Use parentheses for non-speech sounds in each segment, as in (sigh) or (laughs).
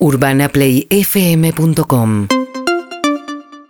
UrbanaPlayFM.com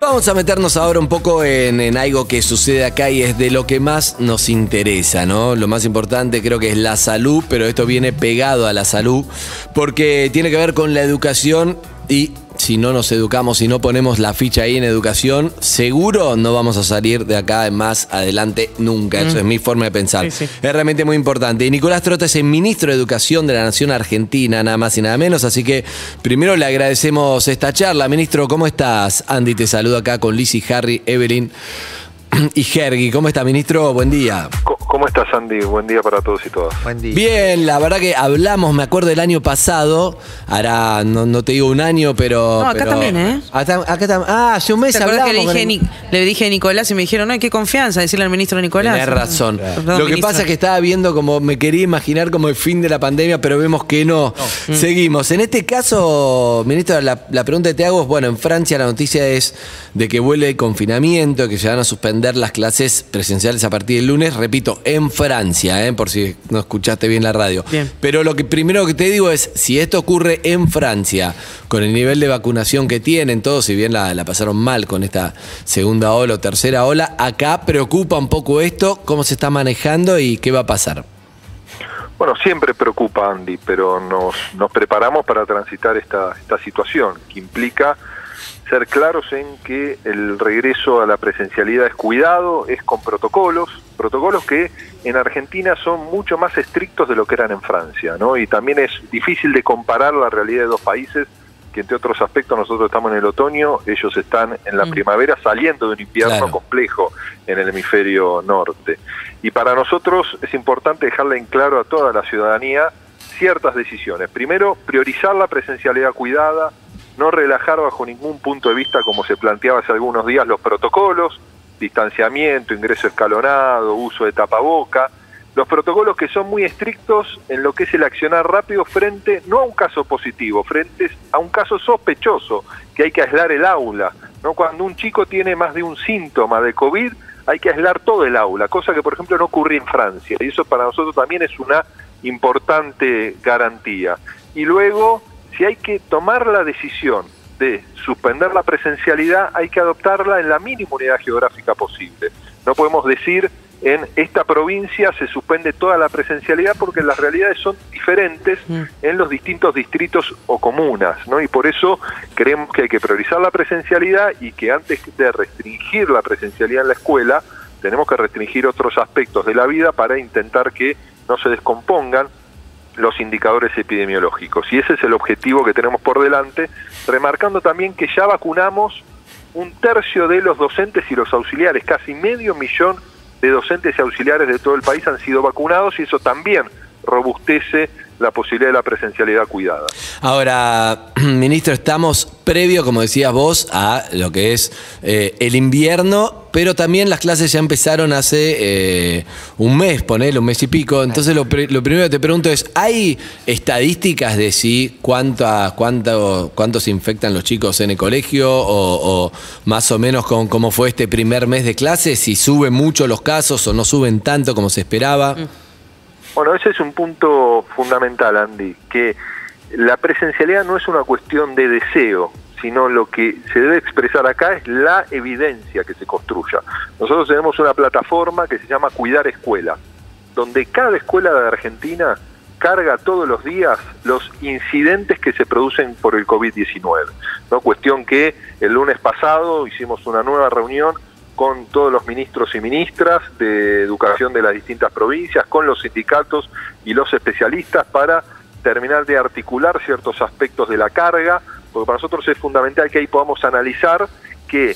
Vamos a meternos ahora un poco en, en algo que sucede acá y es de lo que más nos interesa, ¿no? Lo más importante creo que es la salud, pero esto viene pegado a la salud porque tiene que ver con la educación y si no nos educamos y no ponemos la ficha ahí en educación, seguro no vamos a salir de acá más adelante nunca. Eso es mi forma de pensar. Sí, sí. Es realmente muy importante. Y Nicolás Trota es el ministro de Educación de la Nación Argentina, nada más y nada menos. Así que primero le agradecemos esta charla. Ministro, ¿cómo estás? Andy te saludo acá con Lizzie, Harry, Evelyn (clears throat) y Hergy. ¿Cómo está, ministro? Buen día. Co- ¿Cómo estás, Andy? Buen día para todos y todas. Buen día. Bien, la verdad que hablamos, me acuerdo del año pasado, hará, no, no te digo un año, pero... No, acá pero- también, ¿eh? Acá, acá tam- ah, hace un mes ¿Te acuerdas que le hablamos. dije, le a Nicolás y me dijeron, no, hay qué confianza decirle al ministro Nicolás? Tenés razón. Perdón, Lo que ministro. pasa es que estaba viendo como me quería imaginar como el fin de la pandemia, pero vemos que no. Seguimos. En este caso, ministro, la, la pregunta que te hago es, bueno, en Francia la noticia es de que vuelve el confinamiento, que se van a suspender las clases presenciales a partir del lunes, repito, en Francia, ¿eh? por si no escuchaste bien la radio. Bien. Pero lo que primero que te digo es, si esto ocurre en Francia, con el nivel de vacunación que tienen todos, si bien la, la pasaron mal con esta segunda ola o tercera ola, acá preocupa un poco esto, cómo se está manejando y qué va a pasar. Bueno, siempre preocupa, Andy, pero nos, nos preparamos para transitar esta, esta situación, que implica ser claros en que el regreso a la presencialidad es cuidado, es con protocolos, protocolos que en Argentina son mucho más estrictos de lo que eran en Francia, ¿no? Y también es difícil de comparar la realidad de dos países que entre otros aspectos nosotros estamos en el otoño, ellos están en la Mm. primavera saliendo de un invierno Claro. complejo en el hemisferio norte. Y para nosotros es importante dejarle en claro a toda la ciudadanía ciertas decisiones. Primero, priorizar la presencialidad cuidada, no relajar bajo ningún punto de vista, como se planteaba hace algunos días, los protocolos, distanciamiento, ingreso escalonado, uso de tapaboca, los protocolos que son muy estrictos en lo que es el accionar rápido frente no a un caso positivo, frente a un caso sospechoso, que hay que aislar el aula. ¿no? Cuando un chico tiene más de un síntoma de COVID, hay que aislar todo el aula, cosa que por ejemplo no ocurría en Francia, y eso para nosotros también es una importante garantía. Y luego, si hay que tomar la decisión de suspender la presencialidad, hay que adoptarla en la mínima unidad geográfica posible. No podemos decir en esta provincia se suspende toda la presencialidad porque las realidades son diferentes Mm. en los distintos distritos o comunas, ¿no? Y por eso creemos que hay que priorizar la presencialidad y que antes de restringir la presencialidad en la escuela, tenemos que restringir otros aspectos de la vida para intentar que no se descompongan los indicadores epidemiológicos. Y ese es el objetivo que tenemos por delante, remarcando también que ya vacunamos un tercio de los docentes y los auxiliares, casi medio millón de docentes y auxiliares de todo el país han sido vacunados y eso también robustece la posibilidad de la presencialidad cuidada. Ahora, (clears throat) ministro, estamos previo, como decías vos, a lo que es eh, el invierno, pero también las clases ya empezaron hace eh, un mes, ponele, un mes y pico. Entonces, lo, lo primero que te pregunto es, ¿hay estadísticas de si cuánta, cuánto, cuánto se infectan los chicos en el colegio o, o más o menos con cómo fue este primer mes de clases? Si suben mucho los casos o no suben tanto como se esperaba. Bueno, ese es un punto fundamental, Andy, que la presencialidad no es una cuestión de deseo, sino lo que se debe expresar acá es la evidencia que se construya. Nosotros tenemos una plataforma que se llama Cuidar Escuela, donde cada escuela de Argentina carga todos los días los incidentes que se producen por el COVID-19. ¿no? Cuestión que el lunes pasado hicimos una nueva reunión con todos los ministros y ministras de educación de las distintas provincias, con los sindicatos y los especialistas para terminar de articular ciertos aspectos de la carga, porque para nosotros es fundamental que ahí podamos analizar que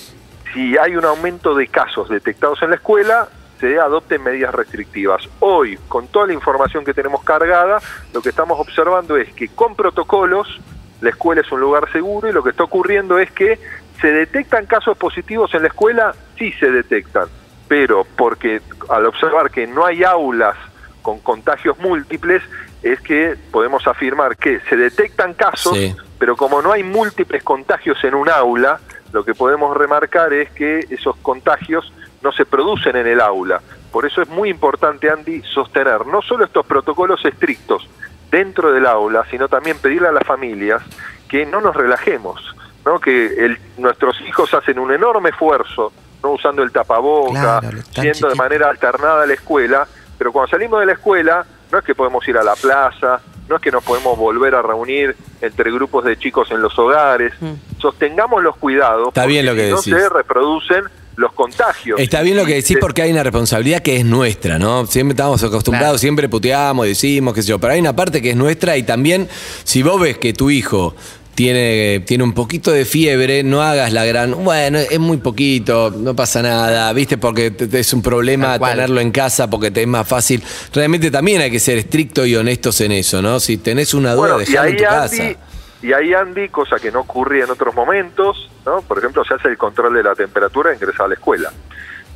si hay un aumento de casos detectados en la escuela, se adopten medidas restrictivas. Hoy, con toda la información que tenemos cargada, lo que estamos observando es que con protocolos la escuela es un lugar seguro y lo que está ocurriendo es que se detectan casos positivos en la escuela, sí se detectan, pero porque al observar que no hay aulas con contagios múltiples, es que podemos afirmar que se detectan casos, Sí. pero como no hay múltiples contagios en un aula, lo que podemos remarcar es que esos contagios no se producen en el aula. Por eso es muy importante, Andy, sostener no solo estos protocolos estrictos dentro del aula, sino también pedirle a las familias que no nos relajemos, ¿no? que el, nuestros hijos hacen un enorme esfuerzo, no usando el tapaboca, Claro, yendo de manera alternada a la escuela, pero cuando salimos de la escuela no es que podemos ir a la plaza, no es que nos podemos volver a reunir entre grupos de chicos en los hogares, sostengamos los cuidados, Está bien lo que si decís. no se reproducen los contagios. Está bien lo que decís porque hay una responsabilidad que es nuestra, ¿no? Siempre estamos acostumbrados, Claro. siempre puteamos, decimos, qué sé yo, pero hay una parte que es nuestra y también si vos ves que tu hijo tiene, tiene un poquito de fiebre, no hagas la gran, bueno, es muy poquito, no pasa nada, ¿viste? Porque te- te- es un problema tenerlo en casa porque te es más fácil. Realmente también hay que ser estrictos y honestos en eso, ¿no? Si tenés una duda, Bueno, dejalo en ahí, tu Andy, casa. y ahí Andy, cosa que no ocurría en otros momentos, ¿no? Por ejemplo, se hace el control de la temperatura e ingresa a la escuela,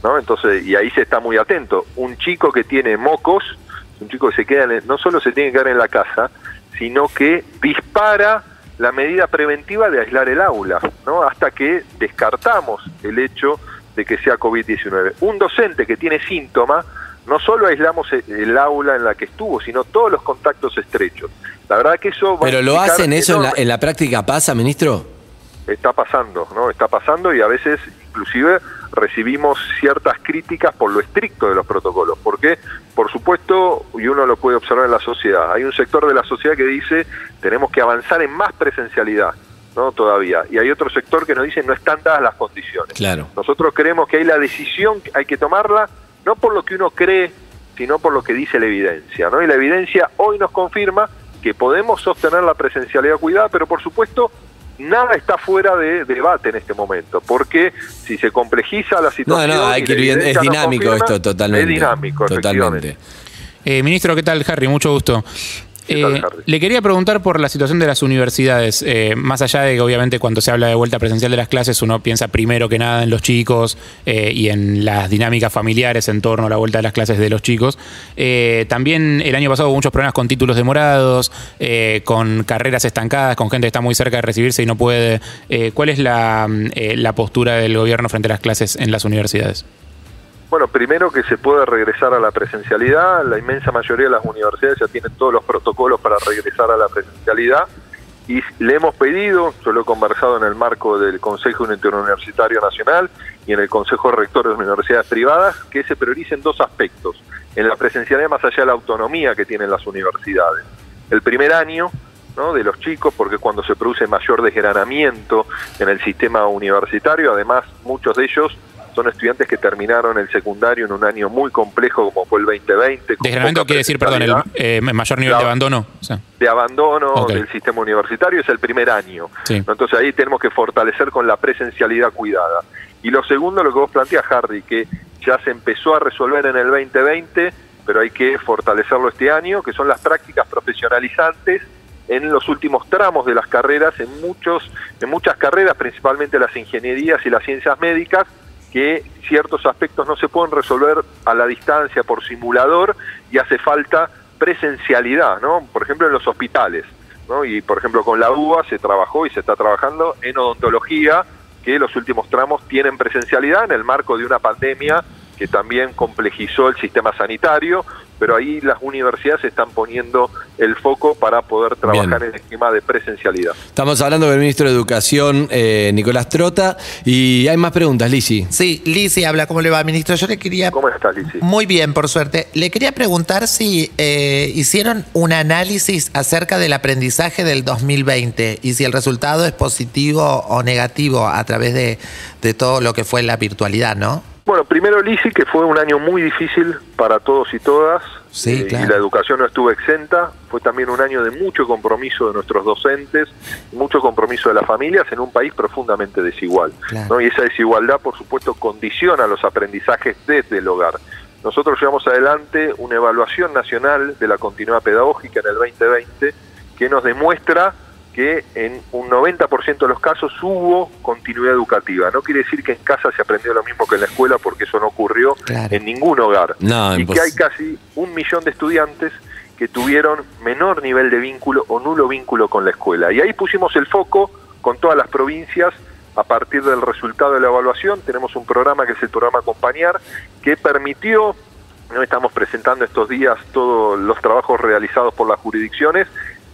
¿no? Entonces, y ahí se está muy atento. Un chico que tiene mocos, un chico que se queda, en el- no solo se tiene que quedar en la casa, sino que dispara la medida preventiva de aislar el aula, ¿no? Hasta que descartamos el hecho de que sea COVID-19. Un docente que tiene síntomas, no solo aislamos el, el aula en la que estuvo, sino todos los contactos estrechos. La verdad que eso va a Pero lo hacen eso en la, en la práctica, ¿pasa, ministro? está pasando, ¿no? Está pasando y a veces inclusive recibimos ciertas críticas por lo estricto de los protocolos, porque por supuesto, y uno lo puede observar en la sociedad, hay un sector de la sociedad que dice tenemos que avanzar en más presencialidad, ¿no? Todavía, y hay otro sector que nos dice no están dadas las condiciones. Claro. Nosotros creemos que hay la decisión, hay que tomarla no por lo que uno cree, sino por lo que dice la evidencia, ¿no? Y la evidencia hoy nos confirma que podemos sostener la presencialidad cuidada, pero por supuesto nada está fuera de debate en este momento, porque si se complejiza la No, situación, no, hay y que la ir bien- es dinámico confirma, esto, totalmente. Es dinámico, Totalmente. Eh, ministro, ¿qué tal, Harry? Mucho gusto. ¿Qué tal, Eh, le quería preguntar por la situación de las universidades. Eh, más allá de que obviamente cuando se habla de vuelta presencial de las clases uno piensa primero que nada en los chicos eh, y en las dinámicas familiares en torno a la vuelta de las clases de los chicos. Eh, también el año pasado hubo muchos problemas con títulos demorados, con carreras estancadas, con gente que está muy cerca de recibirse y no puede. ¿Cuál es la, mm, la postura del gobierno frente a las clases en las universidades? Bueno, primero que se puede regresar a la presencialidad. La inmensa mayoría de las universidades ya tienen todos los protocolos para regresar a la presencialidad. Y le hemos pedido, yo lo he conversado en el marco del Consejo Interuniversitario Nacional y en el Consejo de Rectores de Universidades Privadas, que se prioricen dos aspectos. En la presencialidad más allá de la autonomía que tienen las universidades. El primer año, ¿no? de los chicos, porque cuando se produce mayor desgranamiento en el sistema universitario, además muchos de ellos son estudiantes que terminaron el secundario en un año muy complejo como fue el 2020. con Desgranamiento quiere decir, perdón, el eh, mayor nivel de abandono. O sea, de abandono del sistema universitario es el primer año. Entonces ahí tenemos que fortalecer con la presencialidad cuidada. Y lo segundo, lo que vos planteas, Hardy, que ya se empezó a resolver en el 2020, pero hay que fortalecerlo este año, que son las prácticas profesionalizantes en los últimos tramos de las carreras, en muchos, en muchas carreras, principalmente las ingenierías y las ciencias médicas, que ciertos aspectos no se pueden resolver a la distancia por simulador y hace falta presencialidad, ¿no? Por ejemplo, en los hospitales, ¿no? Y por ejemplo, con la UBA se trabajó y se está trabajando en odontología, que los últimos tramos tienen presencialidad en el marco de una pandemia que también complejizó el sistema sanitario, pero ahí las universidades están poniendo el foco para poder trabajar Bien. en el esquema de presencialidad. Estamos hablando con el ministro de Educación, eh, Nicolás Trota, y hay más preguntas, Lisi. Sí, Lizzy habla, ¿cómo le va, ministro? Yo le quería... ¿Cómo estás, Lizzy? Muy bien, por suerte. Le quería preguntar si eh, hicieron un análisis acerca del aprendizaje del 2020 y si el resultado es positivo o negativo a través de, de todo lo que fue la virtualidad, ¿no? Bueno, primero Lisi, que fue un año muy difícil para todos y todas, Sí, eh, claro. y la educación no estuvo exenta, fue también un año de mucho compromiso de nuestros docentes, mucho compromiso de las familias en un país profundamente desigual. Claro. ¿no? Y esa desigualdad, por supuesto, condiciona los aprendizajes desde el hogar. Nosotros llevamos adelante una evaluación nacional de la continuidad pedagógica en el 2020 que nos demuestra que en un 90% de los casos hubo continuidad educativa. No quiere decir que en casa se aprendió lo mismo que en la escuela, porque eso no ocurrió Claro. en ningún hogar. No, y que hay casi un millón de estudiantes que tuvieron menor nivel de vínculo o nulo vínculo con la escuela. Y ahí pusimos el foco con todas las provincias a partir del resultado de la evaluación. Tenemos un programa que es el programa Acompañar, que permitió, no estamos presentando estos días todos los trabajos realizados por las jurisdicciones,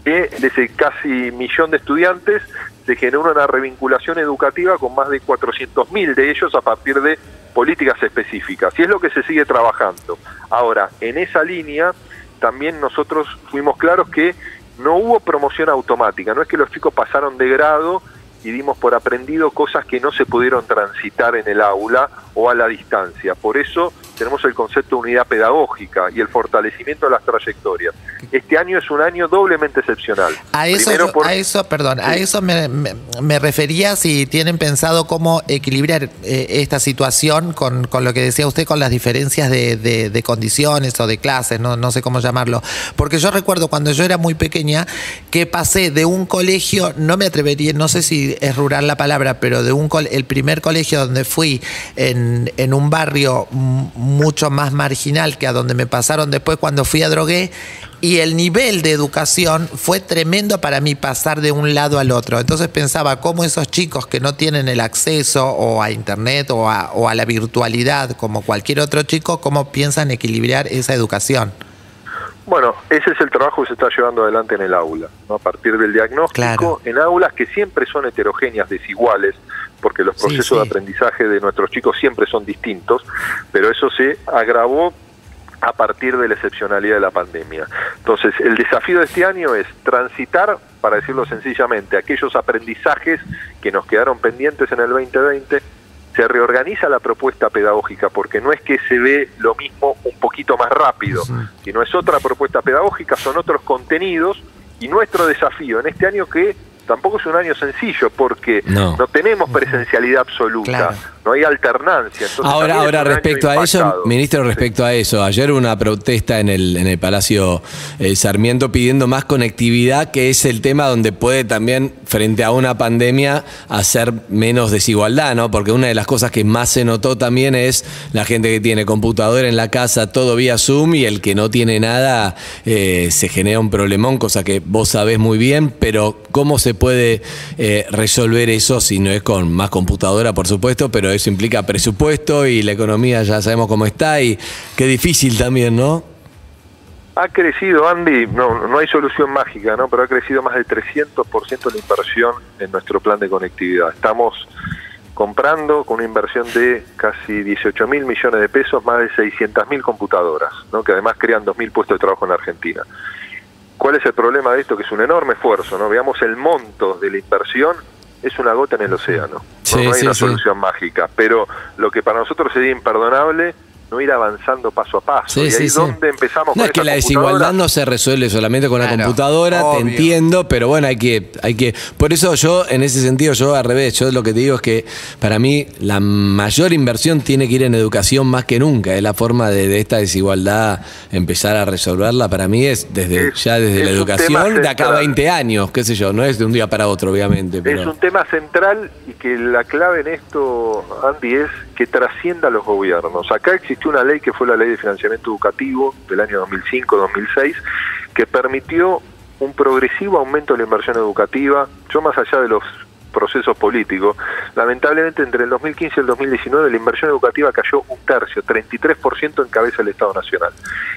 que de ese casi millón de estudiantes se generó una revinculación educativa con más de 400.000 de ellos a partir de políticas específicas. Y es lo que se sigue trabajando. Ahora, en esa línea, también nosotros fuimos claros que no hubo promoción automática, no es que los chicos pasaron de grado y dimos por aprendido cosas que no se pudieron transitar en el aula o a la distancia. Por eso tenemos el concepto de unidad pedagógica y el fortalecimiento de las trayectorias. Este año es un año doblemente excepcional. A eso, a eso perdón, a eso me, refería si tienen pensado cómo equilibrar eh, esta situación con, lo que decía usted, con las diferencias de, condiciones o de clases, no, no sé cómo llamarlo. Porque yo recuerdo cuando yo era muy pequeña que pasé de un colegio, no me atrevería, no sé si es rural la palabra, pero de un el primer colegio donde fui en, en un barrio mucho más marginal que a donde me pasaron después cuando fui a Drogué y el nivel de educación fue tremendo para mí pasar de un lado al otro. Entonces pensaba cómo esos chicos que no tienen el acceso o a internet o a, o a la virtualidad como cualquier otro chico, cómo piensan equilibrar esa educación. Bueno, ese es el trabajo que se está llevando adelante en el aula, ¿no? a partir del diagnóstico, en aulas que siempre son heterogéneas, desiguales, porque los procesos de aprendizaje de nuestros chicos siempre son distintos, pero eso se agravó a partir de la excepcionalidad de la pandemia. Entonces, el desafío de este año es transitar, para decirlo sencillamente, aquellos aprendizajes que nos quedaron pendientes en el 2020 se reorganiza la propuesta pedagógica, porque no es que se ve lo mismo un poquito más rápido, sino es otra propuesta pedagógica, son otros contenidos, y nuestro desafío en este año que tampoco es un año sencillo, porque no, tenemos presencialidad absoluta no hay alternancia. ahora, ahora respecto a eso, ministro, respecto a eso, ayer una protesta en el, en el Palacio eh, Sarmiento pidiendo más conectividad, que es el tema donde puede también, frente a una pandemia, hacer menos desigualdad, ¿no? Porque una de las cosas que más se notó también es la gente que tiene computadora en la casa, todo vía Zoom, y el que no tiene nada, eh, se genera un problemón, cosa que vos sabés muy bien, pero ¿cómo se puede eh, resolver eso si no es con más computadora, por supuesto, pero eso implica presupuesto y la economía ya sabemos cómo está y qué difícil también, ¿no? Ha crecido, Andy, no, no hay solución mágica, ¿no? Pero ha crecido más del 300% la inversión en nuestro plan de conectividad. Estamos comprando con una inversión de casi 18 mil millones de pesos, más de 600 mil computadoras, ¿no? que además crean 2 mil puestos de trabajo en Argentina. ¿Cuál es el problema de esto? Que es un enorme esfuerzo, ¿no? Veamos el monto de la inversión es una gota en el océano. no, hay una solución mágica, pero lo que para nosotros sería imperdonable no ir avanzando paso a paso. y ahí es donde empezamos No es que la desigualdad no se resuelve solamente con la computadora, te entiendo, pero bueno, hay que, hay que. Por eso yo, en ese sentido, yo al revés, yo lo que te digo es que para mí la mayor inversión tiene que ir en educación más que nunca. Es la forma de, esta desigualdad empezar a resolverla. Para mí es desde ya desde la educación de acá a 20 años, qué sé yo, no es de un día para otro, obviamente. Es un tema central y que la clave en esto, Andy, es que trascienda a los gobiernos. Acá existió una ley que fue la Ley de Financiamiento Educativo del año 2005-2006 que permitió un progresivo aumento de la inversión educativa, yo más allá de los procesos políticos, lamentablemente entre el 2015 y el 2019 la inversión educativa cayó un tercio, 33% en cabeza del Estado Nacional.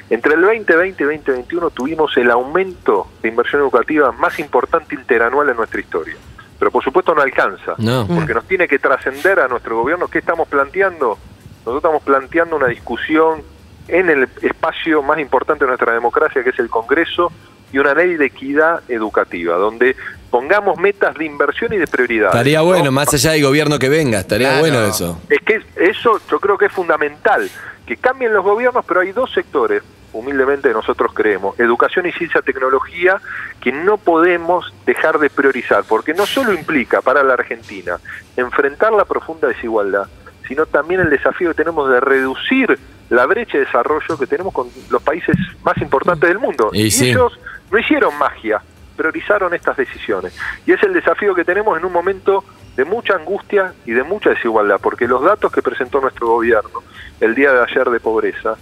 Entre el 2020 y 2021 tuvimos el aumento de inversión educativa más importante interanual en nuestra historia pero por supuesto no alcanza, porque nos tiene que trascender a nuestro gobierno. ¿Qué estamos planteando? Nosotros estamos planteando una discusión en el espacio más importante de nuestra democracia, que es el Congreso, y una ley de equidad educativa, donde pongamos metas de inversión y de prioridad. Estaría bueno, más allá del gobierno que venga, estaría bueno eso. Es que eso yo creo que es fundamental, que cambien los gobiernos, pero hay dos sectores humildemente nosotros creemos, educación y ciencia tecnología que no podemos dejar de priorizar, porque no solo implica para la Argentina enfrentar la profunda desigualdad, sino también el desafío que tenemos de reducir la brecha de desarrollo que tenemos con los países más importantes del mundo. Y, ellos no hicieron magia, priorizaron estas decisiones. Y es el desafío que tenemos en un momento de mucha angustia y de mucha desigualdad, porque los datos que presentó nuestro gobierno el día de ayer de pobreza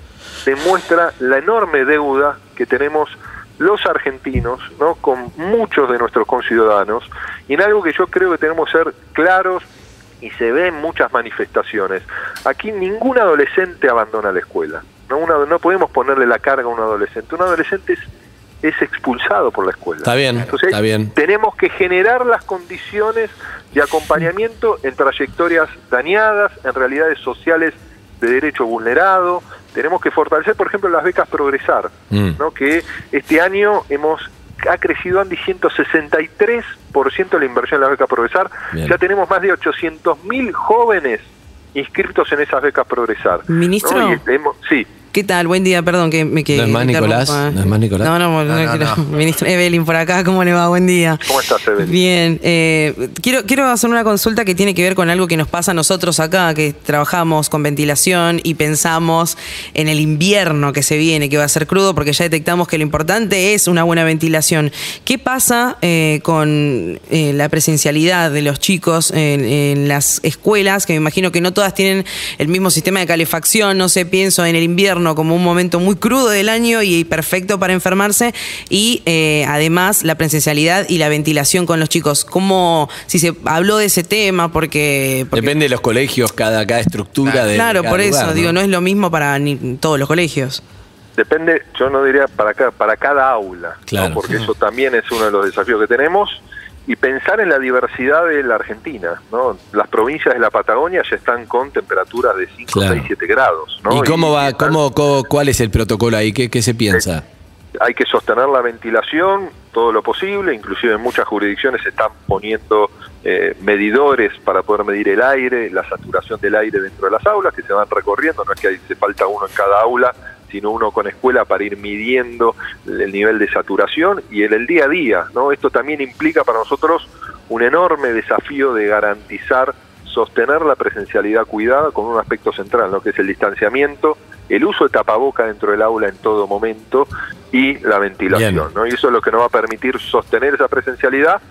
demuestra la enorme deuda que tenemos los argentinos, ¿no? con muchos de nuestros conciudadanos, y en algo que yo creo que tenemos que ser claros y se ve en muchas manifestaciones. Aquí ningún adolescente abandona la escuela. No, no podemos ponerle la carga a un adolescente. Un adolescente es es expulsado por la escuela. Está bien, Entonces, está bien. tenemos que generar las condiciones de acompañamiento en trayectorias dañadas, en realidades sociales de derecho vulnerado. Tenemos que fortalecer, por ejemplo, las becas Progresar, Mm. ¿no? que este año hemos ha crecido Andy 163% la inversión en las becas Progresar. Bien. Ya tenemos más de 800.000 jóvenes inscritos en esas becas Progresar. ¿no? Ministro. Y hemos- sí, ¿Qué tal? Buen día, perdón que me que ¿No es más. Nicolás? ¿No es más Nicolás? No, no, no, No, no, quiero- no. (laughs) Ministro Evelyn por acá, ¿cómo le va? Buen día. ¿cómo estás, Evelyn? Bien, eh, quiero, quiero hacer una consulta que tiene que ver con algo que nos pasa a nosotros acá, que trabajamos con ventilación y pensamos en el invierno que se viene, que va a ser crudo, porque ya detectamos que lo importante es una buena ventilación. ¿Qué pasa eh, con eh, la presencialidad de los chicos en, en las escuelas? Que me imagino que no todas tienen el mismo sistema de calefacción, no sé, pienso en el invierno como un momento muy crudo del año y perfecto para enfermarse, y eh, además la presencialidad y la ventilación con los chicos. ¿Cómo, si se habló de ese tema? Porque... porque- Depende de los colegios, cada, cada estructura de. Claro, cada por eso, lugar, digo, no es lo mismo para ni- todos los colegios. Depende, yo no diría para cada, para cada aula, ¿no? Claro. porque eso también es uno de los desafíos que tenemos. Y pensar en la diversidad de la Argentina. ¿no? Las provincias de la Patagonia ya están con temperaturas de 5, Claro. 6, 7 grados. ¿no? ¿Y cómo va? Cómo, cómo- ¿Cuál es el protocolo ahí? ¿Qué, qué se piensa? hay que sostener la ventilación todo lo posible, inclusive en muchas jurisdicciones se están poniendo eh, medidores para poder medir el aire, la saturación del aire dentro de las aulas, que se van recorriendo, no es que se falta uno en cada aula, sino uno con escuela para ir midiendo el nivel de saturación y en el día a día, ¿no? Esto también implica para nosotros un enorme desafío de garantizar sostener la presencialidad cuidada con un aspecto central, ¿no? que es el distanciamiento, el uso de tapaboca dentro del aula en todo momento y la ventilación. ¿no? Y eso es lo que nos va a permitir sostener esa presencialidad,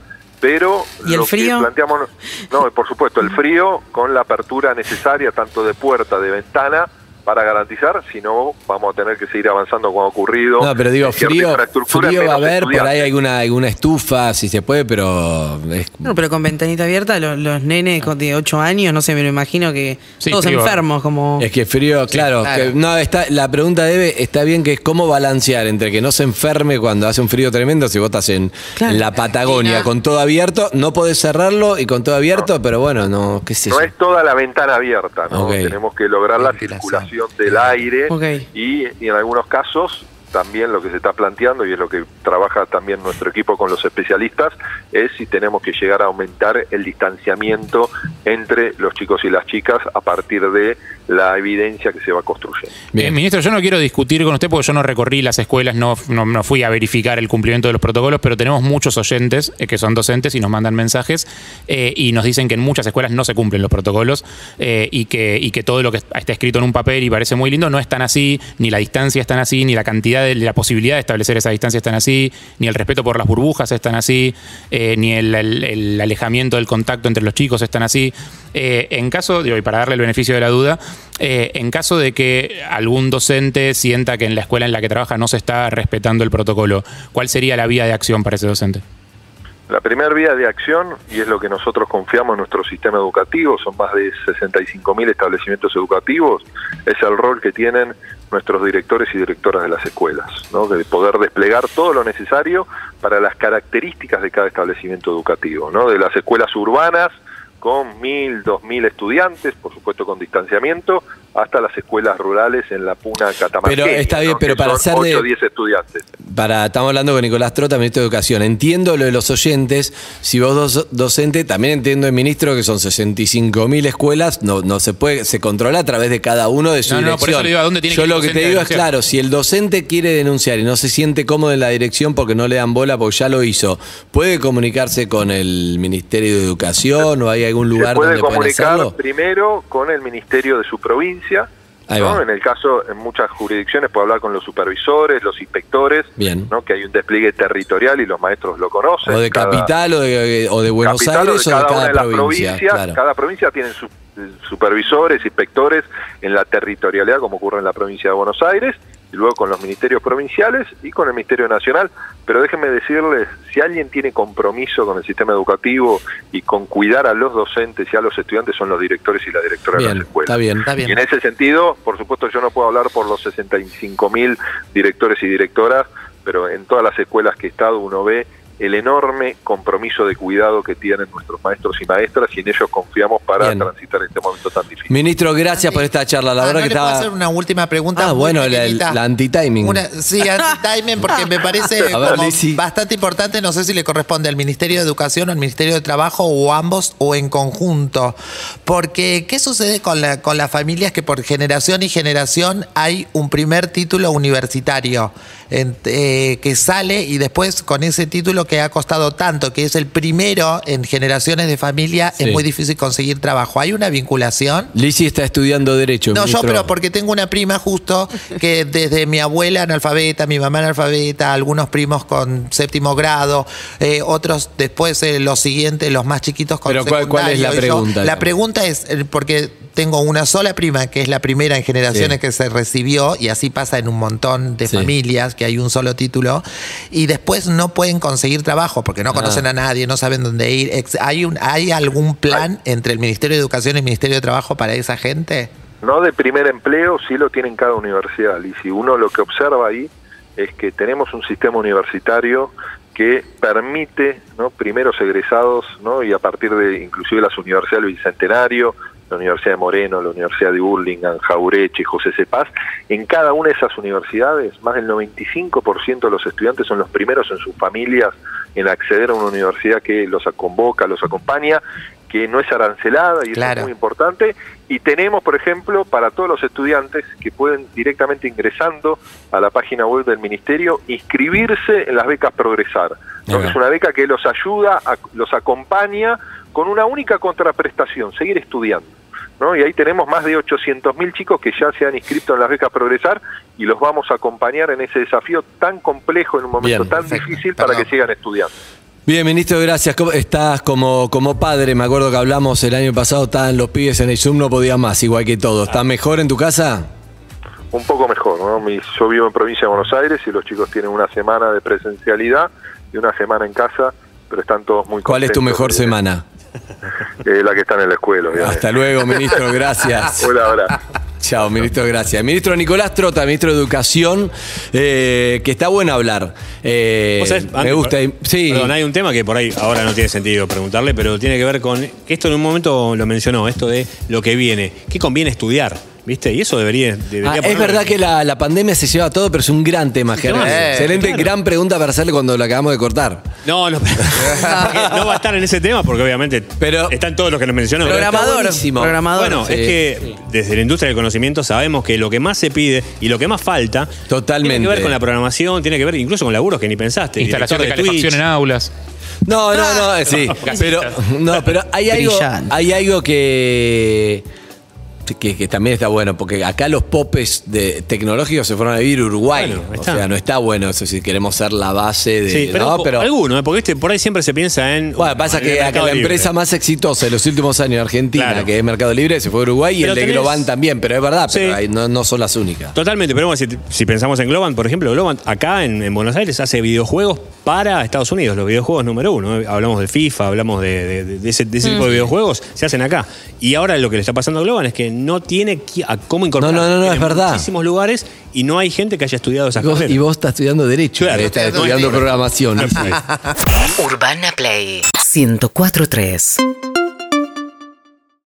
pero ¿Y el lo frío? que planteamos, no, por supuesto, el frío con la apertura necesaria tanto de puerta, de ventana, para garantizar, si no vamos a tener que seguir avanzando como ha ocurrido. No, pero digo, frío, frío va a haber, por ahí alguna, alguna estufa, si se puede, pero es- No, pero con ventanita abierta, los, los nenes con- de 8 años, no sé, me lo imagino que Sí, todos frío. enfermos, como... Es que frío, claro. claro. que- no, está, la pregunta debe, está bien que es cómo balancear entre que no se enferme cuando hace un frío tremendo, si vos estás en, Claro. en la Patagonia no- con todo abierto, no podés cerrarlo y con todo abierto, pero bueno, no, qué sé No yo. es toda la ventana abierta, ¿no? Tenemos que lograr la Ventilación. Del aire y en algunos casos también lo que se está planteando y es lo que trabaja también nuestro equipo con los especialistas es si tenemos que llegar a aumentar el distanciamiento entre los chicos y las chicas a partir de la evidencia que se va construyendo. Bien. Eh, ministro, yo no quiero discutir con usted porque yo no recorrí las escuelas, no, no, no fui a verificar el cumplimiento de los protocolos, pero tenemos muchos oyentes eh, que son docentes y nos mandan mensajes eh, y nos dicen que en muchas escuelas no se cumplen los protocolos eh, y, que, y que todo lo que está escrito en un papel y parece muy lindo no es tan así, ni la distancia es tan así, ni la cantidad la posibilidad de establecer esa distancia es tan así, ni el respeto por las burbujas es tan así, eh, ni el, alejamiento del contacto entre los chicos es tan así. Eh, en caso, digo, y para darle el beneficio de la duda, eh, en caso de que algún docente sienta que en la escuela en la que trabaja no se está respetando el protocolo, ¿cuál sería la vía de acción para ese docente? La primera vía de acción, y es lo que nosotros confiamos en nuestro sistema educativo, son más de 65.000 establecimientos educativos, es el rol que tienen nuestros directores y directoras de las escuelas, ¿no? de poder desplegar todo lo necesario para las características de cada establecimiento educativo, ¿no? de las escuelas urbanas con mil, dos mil estudiantes, por supuesto con distanciamiento, hasta las escuelas rurales en la puna catamarqueña. Pero está bien, ¿no? pero para ser de- 8 o 10 estudiantes. Para, estamos hablando con Nicolás Trota, ministro de Educación. Entiendo lo de los oyentes. Si vos dos docente, también entiendo el ministro que son 65 mil escuelas, no, no se puede, se controla a través de cada uno de su No, no, por eso le digo, ¿a dónde tiene Yo que lo que te digo es claro, si el docente quiere denunciar y no se siente cómodo en la dirección porque no le dan bola porque ya lo hizo, ¿puede comunicarse con el Ministerio de Educación o hay algún Se lugar puede donde comunicar hacerlo? primero con el ministerio de su provincia. Va. En el caso, en muchas jurisdicciones puede hablar con los supervisores, los inspectores, Bien. ¿no? que hay un despliegue territorial y los maestros lo conocen. O de Cada- capital o de, o de Buenos capital Aires o de cada, cada, una de las provincia. provincias. claro. Cada provincia tiene sus supervisores, inspectores en la territorialidad, como ocurre en la provincia de Buenos Aires, y luego con los ministerios provinciales y con el Ministerio Nacional. Pero déjenme decirles, si alguien tiene compromiso con el sistema educativo y con cuidar a los docentes y a los estudiantes, son los directores y la directora de las escuelas. está bien. Está bien. Y en ese sentido, por supuesto, yo no puedo hablar por los 65 mil directores y directoras, pero en todas las escuelas que he estado uno ve el enorme compromiso de cuidado que tienen nuestros maestros y maestras y en ellos confiamos para Bien. transitar este momento tan difícil. Ministro, gracias por esta charla. La Ah, verdad ¿no que le puedo estaba. hacer una última pregunta? Ah, bueno, la- anti-timing. Una- Sí, anti-timing, porque me parece (laughs) ver, como bastante importante. No sé si le corresponde al Ministerio de Educación o al Ministerio de Trabajo o ambos o en conjunto. Porque, ¿qué sucede con, la- con las familias que por generación y generación hay un primer título universitario en- eh, que sale y después con ese título que ha costado tanto, que es el primero en generaciones de familia, Sí. es muy difícil conseguir trabajo? ¿Hay una vinculación? Lizzy está estudiando Derecho. No, yo ministro. pero porque tengo una prima justo que desde mi abuela analfabeta, mi mamá analfabeta, algunos primos con séptimo grado, eh, otros después eh, los siguientes, los más chiquitos con Pero ¿cuál- cuál es la. Y yo- pregunta, la pregunta es, eh, porque tengo una sola prima que es la primera en generaciones Sí. que se recibió y así pasa en un montón de Sí. familias que hay un solo título y después no pueden conseguir trabajo porque no conocen Ah. a nadie, no saben dónde ir. ¿Hay, un, ¿Hay algún plan entre el Ministerio de Educación y el Ministerio de Trabajo para esa gente? No de primer empleo, sí lo tiene en cada universidad. Y si uno lo que observa ahí es que tenemos un sistema universitario que permite ¿no? primeros egresados ¿no? y a partir de inclusive las universidades del Bicentenario, la Universidad de Moreno, la Universidad de Burlingame, Jaureche, José Cepaz, en cada una de esas universidades, más del 95% de los estudiantes son los primeros en sus familias en acceder a una universidad que los convoca, los acompaña, que no es arancelada y eso es muy importante. Y tenemos, por ejemplo, para todos los estudiantes que pueden directamente ingresando a la página web del Ministerio, inscribirse en las becas Progresar. Ajá. Es una beca que los ayuda, a- los acompaña con una única contraprestación, seguir estudiando. ¿No? Y ahí tenemos más de 800.000 chicos que ya se han inscrito en las becas Progresar y los vamos a acompañar en ese desafío tan complejo en un momento Bien. tan Perfecto. difícil para Perdón. que sigan estudiando. Bien, ministro, gracias. ¿Cómo Estás como, como padre, me acuerdo que hablamos el año pasado, estaban los pibes en el Zoom, no podían más, igual que todo. ¿Está mejor en tu casa? un poco mejor, ¿no? Mi- yo vivo en provincia de Buenos Aires y los chicos tienen una semana de presencialidad y una semana en casa, pero están todos muy ¿Cuál es tu contentos mejor semana? (laughs) eh, la que están en la escuela, obviamente. Hasta luego, ministro, gracias. (laughs) Hola, hola. Chao, ministro, gracias. Ministro Nicolás Trota, ministro de Educación, eh, que está bueno hablar. Eh, sabés, me antes, gusta. Sí. Perdón, hay un tema que por ahí ahora no tiene sentido preguntarle, pero tiene que ver con que esto en un momento lo mencionó, esto de lo que viene. ¿Qué conviene estudiar? ¿Viste? Y eso debería. debería Ah, es verdad que la, la pandemia se lleva todo, pero es un gran tema, Germán. Eh, Excelente, claro. gran pregunta para hacerle cuando la acabamos de cortar. No, no, (laughs) no va a estar en ese tema porque obviamente Pero- están todos los que nos mencionó. Programador. Programador. Bueno, Sí. es que desde la industria del conocimiento sabemos que lo que más se pide y lo que más falta Totalmente. tiene que ver con la programación, tiene que ver incluso con laburos que ni pensaste. Instalación de director calefacción Twitch. en aulas. No, no, no, eh, sí. pero, no, pero hay algo, hay algo que, que, que también está bueno, porque acá los popes de, tecnológicos se fueron a vivir Uruguay. Bueno, o sea, no está bueno eso si queremos ser la base de. Sí, pero, ¿no? pero alguno, ¿eh? porque por ahí siempre se piensa en. bueno, pasa en el que acá la Libre. empresa más exitosa de los últimos años en Argentina, Claro. que es Mercado Libre, se fue a Uruguay y el de Globan también, pero es verdad, pero ahí no, no son las únicas. Totalmente, pero bueno, si, si pensamos en Globan, por ejemplo, Globan acá en, en Buenos Aires hace videojuegos para Estados Unidos, los videojuegos número uno. ¿eh? Hablamos de FIFA, hablamos de, de- de ese, de ese tipo de videojuegos, se hacen acá. Y ahora lo que le está pasando a Globan es que no tiene a cómo incorporar. No, no, no, no, en es verdad. muchísimos lugares y no hay gente que haya estudiado esas Y vos, carreras. y vos estás estudiando Derecho, Claro, estás estoy estudiando estudiando. programación. (laughs) Urbana Play 1043.